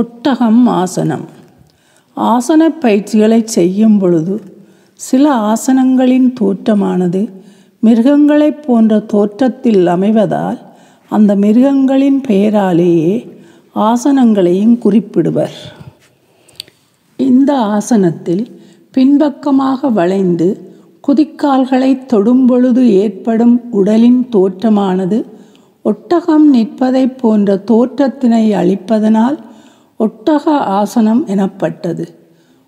ஒட்டகம் ஆசனம். ஆசன பயிற்சிகளை செய்யும் பொழுது சில ஆசனங்களின் தோற்றமானது மிருகங்களைப் போன்ற தோற்றத்தில் அமைவதால் அந்த மிருகங்களின் பெயராலேயே ஆசனங்களையும் குறிப்பிடுவர். இந்த ஆசனத்தில் பின்பக்கமாக வளைந்து குதிக்கால்களை தொடும்பொழுது ஏற்படும் உடலின் தோற்றமானது ஒட்டகம் நிற்பதைப் போன்ற தோற்றத்தினை அளிப்பதனால் ஒட்டக ஆசனம் எனப்பட்டது.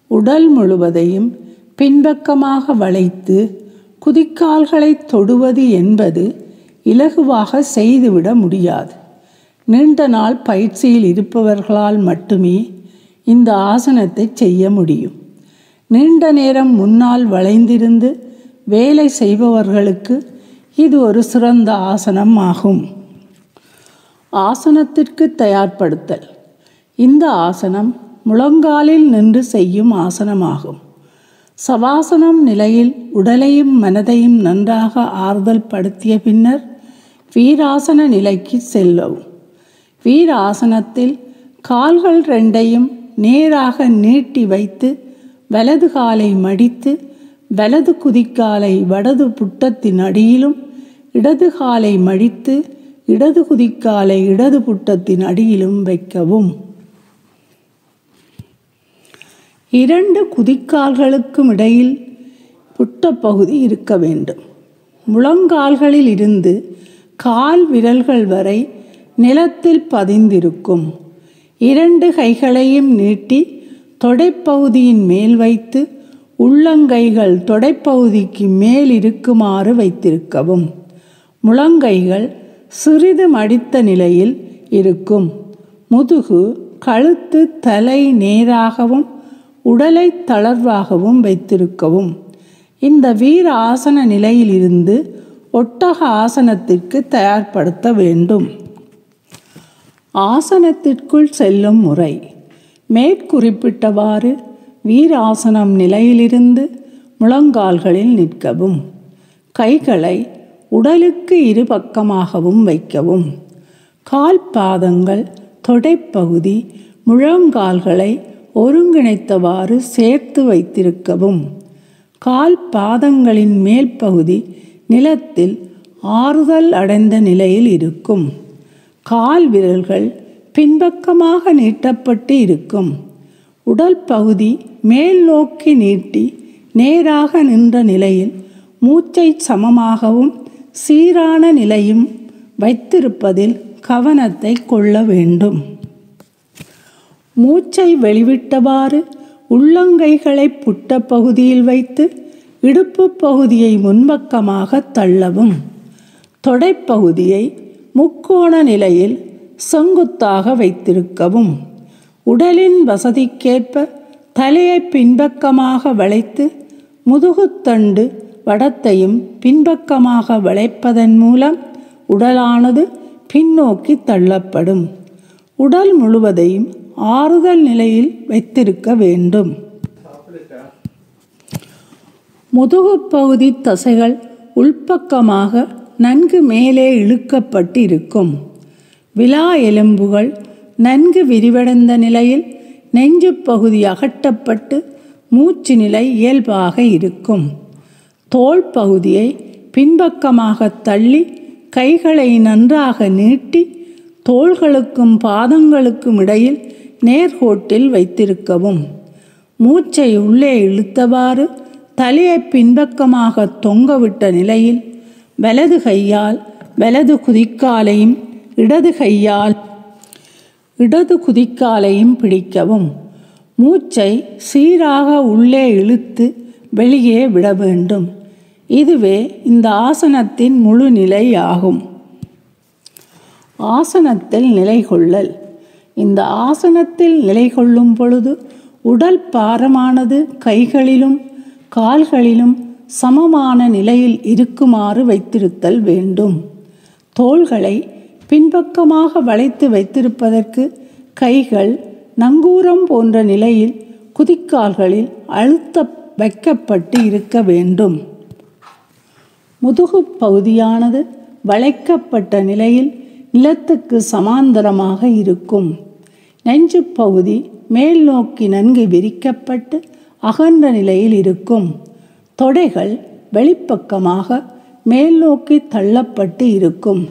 உடல் முழுவதையும் பின்பக்கமாக வளைத்து குதிக்கால்களை தொடுவது என்பது இலகுவாக செய்துவிட முடியாது. நீண்ட நாள் பயிற்சியில் இருப்பவர்களால் மட்டுமே இந்த ஆசனத்தை செய்ய முடியும். நீண்ட நேரம் முன்னால் வளைந்திருந்து வேலை செய்பவர்களுக்கு இது ஒரு சிறந்த ஆசனம் ஆகும் ஆசனத்திற்கு தயார்படுத்தல். இந்த ஆசனம் முழங்காலில் நின்று செய்யும் ஆசனமாகும். சவாசனம் நிலையில் உடலையும் மனதையும் நன்றாக ஆறுதல் படுத்திய பின்னர் வீராசன நிலைக்கு செல்லவும். வீராசனத்தில் கால்கள் ரெண்டையும் நேராக நீட்டி வைத்து வலது காலை மடித்து வலது குதிக்காலை வடது புட்டத்தின் அடியிலும் இடது காலை மடித்து இடது குதிக்காலை இடது புட்டத்தின் அடியிலும் வைக்கவும். இரண்டு குதிக்கால்களுக்கும் இடையில் புட்டப்பகுதி இருக்க வேண்டும். முழங்கால்களில் இருந்து கால் விரல்கள் வரை நிலத்தில் பதிந்திருக்கும். இரண்டு கைகளையும் நீட்டி தொடைப்பகுதியின் மேல் வைத்து உள்ளங்கைகள் தொடைப்பகுதிக்கு மேல் இருக்குமாறு வைத்திருக்கவும். முழங்கைகள் சிறிது மடித்த நிலையில் இருக்கும். முதுகு கழுத்து தலை நேராகவும் உடலை தளர்வாகவும் வைத்திருக்கவும். இந்த வீர ஆசன நிலையிலிருந்து ஒட்டக ஆசனத்திற்கு தயார்படுத்த வேண்டும். ஆசனத்திற்குள் செல்லும் முறை. மேற்குறிப்பிட்டவாறு வீராசனம் நிலையிலிருந்து முழங்கால்களில் நிற்கவும். கைகளை உடலுக்கு இரு பக்கமாகவும் வைக்கவும். கால் பாதங்கள் தொடைப்பகுதி முழங்கால்களை ஒருங்கிணைத்தவாறு சேர்த்து வைத்திருக்கவும். கால் பாதங்களின் மேல் பகுதி நிலத்தில் ஆறுதல் அடைந்த நிலையில் இருக்கும். கால் விரல்கள் பின்பக்கமாக நீட்டப்பட்டு இருக்கும். உடல் பகுதி மேல் நோக்கி நீட்டி நேராக நின்ற நிலையில் மூச்சை சமமாகவும் சீரான நிலையும் வைத்திருப்பதில் கவனத்தை கொள்ள வேண்டும். மூச்சை வெளிவிட்டவாறு உள்ளங்கைகளை புட்ட பகுதியில் வைத்து இடுப்பு பகுதியை முன்பக்கமாக தள்ளவும். தொடைப்பகுதியை முக்கோண நிலையில் செங்குத்தாக வைத்திருக்கவும். உடலின் வசதிக்கேற்ப தலையை பின்பக்கமாக வளைத்து முதுகுத்தண்டு வடத்தையும் பின்பக்கமாக வளைப்பதன் மூலம் உடலானது பின்னோக்கி தள்ளப்படும். உடல் முழுவதையும் ஆறுதல் நிலையில் வைத்திருக்க வேண்டும். முதுகு பகுதி தசைகள் உள்பக்கமாக நன்கு மேலே இழுக்கப்பட்டு இருக்கும் விலா எலும்புகள் நன்கு விரிவடைந்த நிலையில் நெஞ்சு பகுதி அகட்டப்பட்டு மூச்சு நிலை இயல்பாக இருக்கும். தோல் பகுதியை பின்பக்கமாக தள்ளி கைகளை நன்றாக நீட்டி தோள்களுக்கும் பாதங்களுக்கும் இடையில் நேர்கோட்டில் வைத்திருக்கவும். மூச்சை உள்ளே இழுத்தவாறு தலையை பின்பக்கமாக தொங்கவிட்ட நிலையில் வலது கையால் வலது குதிக்காலையும் இடது கையால் இடது குதிக்காலையும் பிடிக்கவும். மூச்சை சீராக உள்ளே இழுத்து வெளியே விட வேண்டும். இதுவே இந்த ஆசனத்தின் முழு நிலை ஆகும் ஆசனத்தில் நிலை கொள்ளல் இந்த ஆசனத்தில் நிலை கொள்ளும் பொழுது உடல் பாரமானது கைகளிலும் கால்களிலும் சமமான நிலையில் இருக்குமாறு வைத்திருத்தல் வேண்டும். தோள்களை பின்பக்கமாக வளைத்து வைத்திருப்பதற்கு கைகள் நங்கூரம் போன்ற நிலையில் குதிக்கால்களில் அழுத்த வைக்கப்பட்டு இருக்க வேண்டும். முதுகு பகுதியானது வளைக்கப்பட்ட நிலையில் நிலத்துக்கு சமாந்தரமாக இருக்கும். நெஞ்சு பகுதி மேல் நோக்கி நன்கு விரிக்கப்பட்டு அகன்ற நிலையில் இருக்கும். தொடைகள் வெளிப்பக்கமாக மேல் நோக்கி தள்ளப்பட்டு இருக்கும்.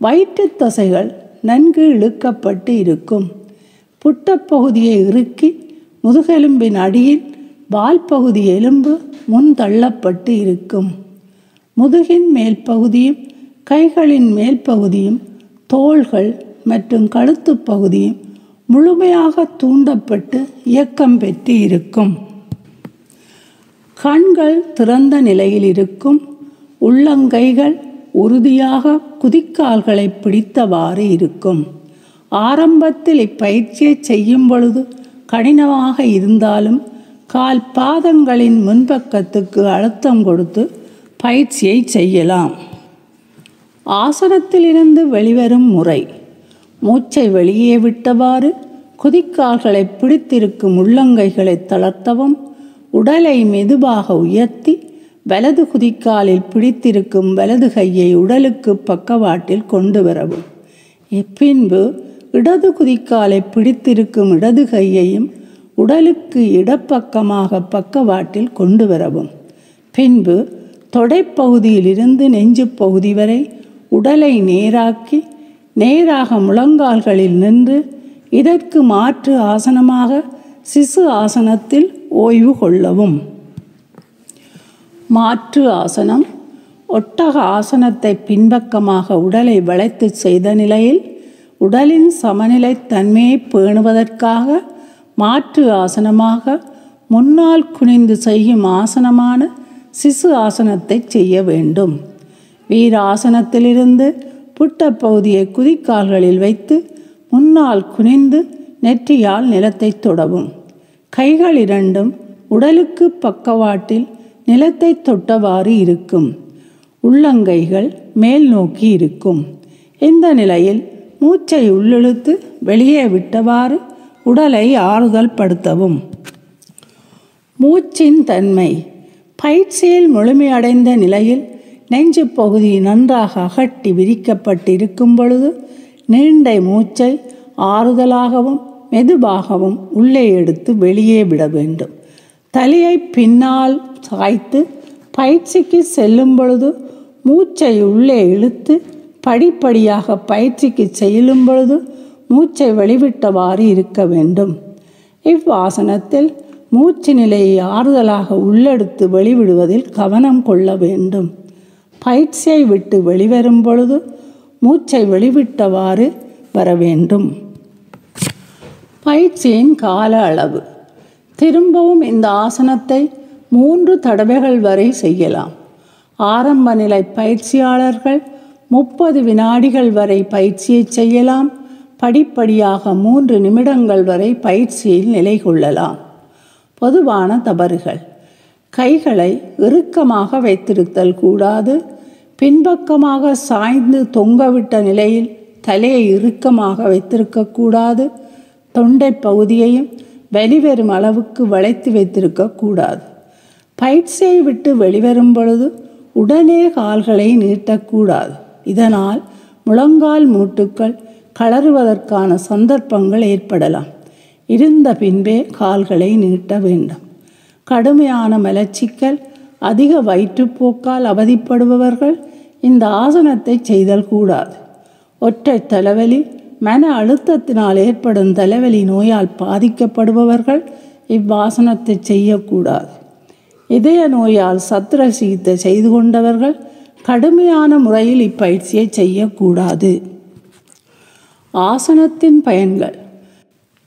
வயிற்றுத் தசைகள் நன்கு இழுக்கப்பட்டு இருக்கும். புட்டப்பகுதியை இறுக்கி முதுகெலும்பின் அடியில் வால் பகுதி எலும்பு முன் தள்ளப்பட்டு இருக்கும். முதுகின் மேல் பகுதியும் கைகளின் மேல் பகுதியும் தோள்கள் மற்றும் கழுத்துப் பகுதியும் முழுமையாக தூண்டப்பட்டு இயக்கம் பெற்று இருக்கும். கண்கள் திறந்த நிலையில் இருக்கும். உள்ளங்கைகள் உறுதியாக குதிக்கால்களை பிடித்தவாறு இருக்கும். ஆரம்பத்தில் இப்பயிற்சியை செய்யும் பொழுது கடினமாக இருந்தாலும் கால் பாதங்களின் முன்பக்கத்துக்கு அழுத்தம் கொடுத்து பயிற்சியை செய்யலாம். ஆசனத்திலிருந்து வெளிவரும் முறை. மூச்சை வெளியே விட்டவாறு குதிக்கால்களை பிடித்திருக்கும் உள்ளங்கைகளை தளர்த்தவும் உடலை மெதுவாக உயர்த்தி வலது குதிக்காலில் பிடித்திருக்கும் வலது கையை உடலுக்கு பக்கவாட்டில் கொண்டு வரவும். பின்பு இடது குதிக்காலை பிடித்திருக்கும் இடது கையையும் உடலுக்கு இடப்பக்கமாக பக்கவாட்டில் கொண்டு வரவும். பின்பு தொடைப்பகுதியிலிருந்து நெஞ்சு பகுதி வரை உடலை நேராக்கி நேராக முழங்கால்களில் நின்று இதற்கு மாற்று ஆசனமாக சிசு ஆசனத்தில் ஓய்வு கொள்ளவும். மாற்று ஆசனம் ஒட்டக ஆசனத்தை பின்பக்கமாக உடலை வளைத்து செய்த நிலையில் உடலின் சமநிலை தன்மையை பேணுவதற்காக மாற்று ஆசனமாக முன்னால் குனிந்து செய்யும் ஆசனமான சிசு ஆசனத்தை செய்ய வேண்டும். வீராசனத்திலிருந்து ஆசனத்திலிருந்து பகுதியை குதிக்கால்களில் வைத்து முன்னால் குனிந்து நெற்றியால் நிலத்தை தொடவும். கைகள் இரண்டும் உடலுக்கு பக்கவாட்டில் நிலத்தை தொட்டவாறு இருக்கும். உள்ளங்கைகள் மேல் நோக்கி இருக்கும். இந்த நிலையில் மூச்சை உள்ளிழுத்து வெளியே விட்டவாறு உடலை ஆறுதல் படுத்தவும். மூச்சின் தன்மை. பயிற்சியில் முழுமையடைந்த நிலையில் நெஞ்சு பகுதி நன்றாக அகட்டி விரிக்கப்பட்டிருக்கும் பொழுது நீண்ட மூச்சை ஆறுதலாகவும் மெதுவாகவும் உள்ளே எடுத்து வெளியே விட வேண்டும். தலையை பின்னால் சாய்த்து பயிற்சிக்கு செல்லும் பொழுது மூச்சை உள்ளே இழுத்து படிப்படியாக பயிற்சிக்கு செல்லும் பொழுது மூச்சை வெளிவிட்டவாறு இருக்க வேண்டும். இவ்வாசனத்தில் மூச்சு நிலையை ஆறுதலாக உள்ளெடுத்து வெளிவிடுவதில் கவனம் கொள்ள வேண்டும். பயிற்சியை விட்டு வெளிவரும் பொழுது மூச்சை வெளிவிட்டவாறு வர வேண்டும். பயிற்சியின் கால அளவு. திரும்பவும் இந்த ஆசனத்தை மூன்று தடவைகள் வரை செய்யலாம். ஆரம்ப நிலை பயிற்சியாளர்கள் முப்பது வினாடிகள் வரை பயிற்சியை செய்யலாம். படிப்படியாக மூன்று நிமிடங்கள் வரை பயிற்சியில் நிலை கொள்ளலாம். பொதுவான தவறுகள். கைகளை இறுக்கமாக வைத்திருத்தல் கூடாது. பின்பக்கமாக சாய்ந்து தொங்கவிட்ட நிலையில் தலையை இறுக்கமாக வைத்திருக்கக்கூடாது. தொண்டை பகுதியையும் வெளிவரும் அளவுக்கு வளைத்து வைத்திருக்கக்கூடாது. பயிற்சியை விட்டு வெளிவரும் பொழுது உடனே கால்களை நீட்டக்கூடாது. இதனால் முழங்கால் மூட்டுக்கள் கலருவதற்கான சந்தர்ப்பங்கள் ஏற்படலாம். இருந்த பின்பே கால்களை நீட்ட வேண்டும். கடுமையான மலச்சிக்கல் அதிக வயிற்றுப்போக்கால் அவதிப்படுபவர்கள் இந்த ஆசனத்தை செய்தல் கூடாது. ஒற்றை தலைவலி மன அழுத்தத்தினால் ஏற்படும் தலைவலி நோயால் பாதிக்கப்படுபவர்கள் இவ்வாசனத்தை செய்யக்கூடாது. இதய நோயால் சத்திர சிகிச்சை செய்து கொண்டவர்கள் கடுமையான முறையில் இப்பயிற்சியை செய்யக்கூடாது. ஆசனத்தின் பயன்கள்.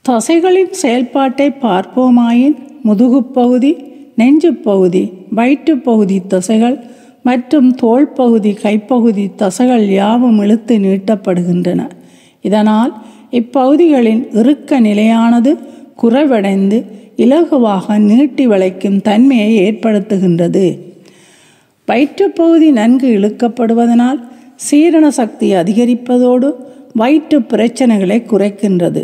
தசைகளின் செயல்பாட்டை பார்ப்போமாயின் முதுகுப்பகுதி நெஞ்சுப்பகுதி வயிற்றுப்பகுதி தசைகள் மற்றும் தோள் பகுதி கைப்பகுதி தசைகள் யாவும் இழுத்து நீட்டப்படுகின்றன. இதனால் இப்பகுதிகளின் இறுக்க நிலையானது குறைவடைந்து இலகுவாக நீட்டி வளைக்கும் தன்மையை ஏற்படுத்துகின்றது. வயிற்றுப்பகுதி நன்கு இழுக்கப்படுவதனால் சீரண சக்தி அதிகரிப்பதோடு வயிற்று பிரச்சனைகளை குறைக்கின்றது.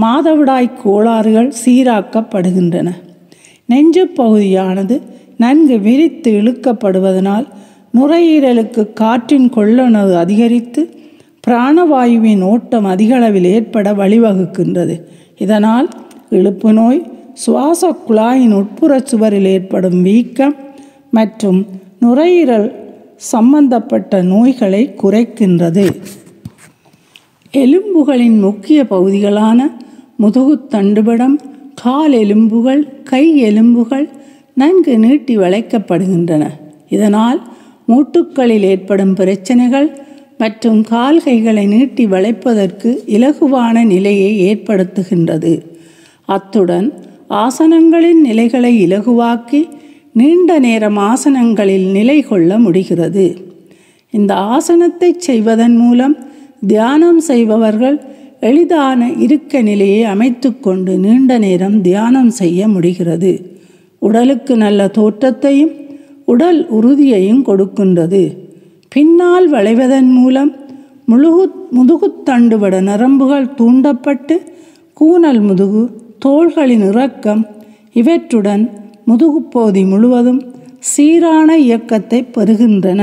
மாதவிடாய் கோளாறுகள் சீராக்கப்படுகின்றன. நெஞ்சு பகுதியானது நன்கு விரித்து இழுக்கப்படுவதனால் நுரையீரலுக்கு காற்றின் கொள்ளணவு அதிகரித்து பிராணவாயுவின் ஓட்டம் அதிகளவில் ஏற்பட வழிவகுக்கின்றது. இதனால் இழுப்பு நோய் சுவாச குழாயின் உட்புற சுவரில் ஏற்படும் வீக்கம் மற்றும் நுரையீரல் சம்பந்தப்பட்ட நோய்களை குறைக்கின்றது. எலும்புகளின் முக்கிய பகுதிகளான முதுகுத்தண்டுவடம் கால் எலும்புகள் கை எலும்புகள் நன்கு நீட்டி வளைக்கப்படுகின்றன. இதனால் மூட்டுக்களில் ஏற்படும் பிரச்சனைகள் மற்றும் கால் கைகளை நீட்டி வளைப்பதற்கு இலகுவான நிலையை ஏற்படுத்துகின்றது. அத்துடன் ஆசனங்களின் நிலைகளை இலகுவாக்கி நீண்ட நேரம் ஆசனங்களில் நிலை கொள்ள முடிகிறது. இந்த ஆசனத்தை செய்வதன் மூலம் தியானம் செய்பவர்கள் எளிதான இருக்க நிலையை அமைத்துக்கொண்டு நீண்ட நேரம் தியானம் செய்ய முடிகிறது. உடலுக்கு நல்ல தோற்றத்தையும் உடல் உறுதியையும் கொடுக்கின்றது. பின்னால் வளைவதன் மூலம் முழுகு முதுகுத்தண்டுவட நரம்புகள் தூண்டப்பட்டு கூனல் முதுகு தோள்களின் இறக்கம் இவற்றுடன் முதுகுப்பகுதி முழுவதும் சீரான இயக்கத்தை பெறுகின்றன.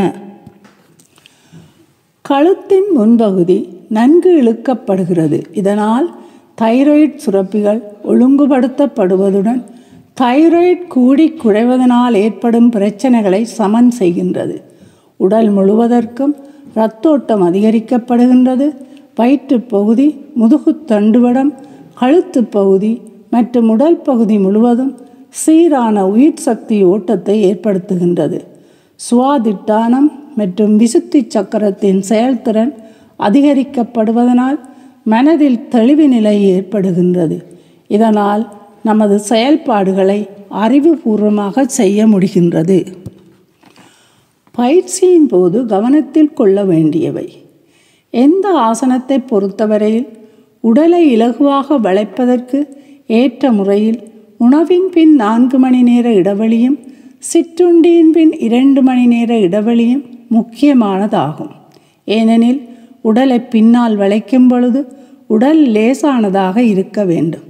கழுத்தின் முன்பகுதி நன்கு இழுக்கப்படுகிறது. இதனால் தைராய்டு சுரப்பிகள் ஒழுங்குபடுத்தப்படுவதுடன் தைராய்டு கூடி குறைவதனால் ஏற்படும் பிரச்சனைகளை சமன் செய்கின்றது. உடல் முழுவதற்கும் இரத்தோட்டம் அதிகரிக்கப்படுகின்றது. வயிற்று பகுதி முதுகுத்தண்டுவடம் கழுத்து பகுதி மற்றும் உடல் பகுதி முழுவதும் சீரான உயிர் சக்தி ஓட்டத்தை ஏற்படுத்துகின்றது. சுவாதிட்டானம் மற்றும் விசுத்தி சக்கரத்தின் செயல்திறன் அதிகரிக்கப்படுவதனால் மனதில் தெளிவு நிலை ஏற்படுகின்றது. இதனால் நமது செயல்பாடுகளை அறிவுபூர்வமாக செய்ய முடிகின்றது. பயிற்சியின் போது கவனத்தில் கொள்ள வேண்டியவை. எந்த ஆசனத்தை பொறுத்தவரையில் உடலை இலகுவாக வளைப்பதற்கு ஏற்ற முறையில் உணவின் பின் நான்கு மணி நேர இடைவெளியும் சிற்றுண்டியின் பின் இரண்டு மணி நேர இடைவெளியும் முக்கியமானதாகும். ஏனெனில் உடலை பின்னால் வளைக்கும் பொழுது உடல் லேசானதாக இருக்க வேண்டும்.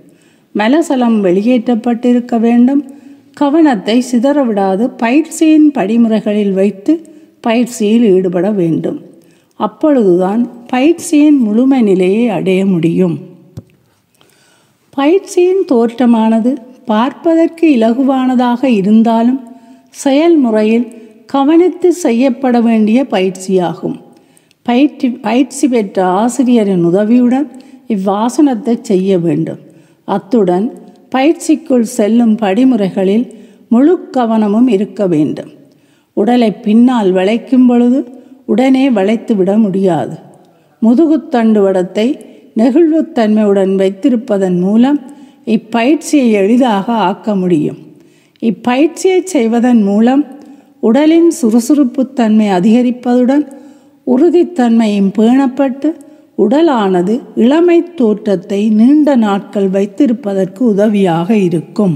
மலசலம் வெளியேற்றப்பட்டிருக்க வேண்டும். கவனத்தை சிதறவிடாது. பயிற்சியின் படிமுறைகளில் வைத்து பயிற்சியில் ஈடுபட வேண்டும். அப்பொழுதுதான் பயிற்சியின் முழுமை நிலையை அடைய முடியும். பயிற்சியின் தோற்றமானது பார்ப்பதற்கு இலகுவானதாக இருந்தாலும் செயல்முறையில் கவனித்து செய்யப்பட வேண்டிய பயிற்சியாகும். பயிற்சி பயிற்சி பெற்ற ஆசிரியரின் உதவியுடன் இவ்வாசனத்தை செய்ய வேண்டும். அத்துடன் பயிற்சிக்குள் செல்லும் படிமுறைகளில் முழு கவனமும் இருக்க வேண்டும். உடலை பின்னால் வளைக்கும் பொழுது உடனே வளைத்து விட முடியாது. முதுகுத்தண்டு வடத்தை நெகிழ்வுத்தன்மையுடன் வைத்திருப்பதன் மூலம் இப்பயிற்சியை எளிதாக ஆக்க முடியும். இப்பயிற்சியை செய்வதன் மூலம் உடலின் சுறுசுறுப்புத்தன்மை அதிகரிப்பதுடன் உறுதித்தன்மையும் பேணப்பட்டு உடலானது இளமை தோற்றத்தை நீண்ட நாட்கள் வைத்திருப்பதற்கு உதவியாக இருக்கும்.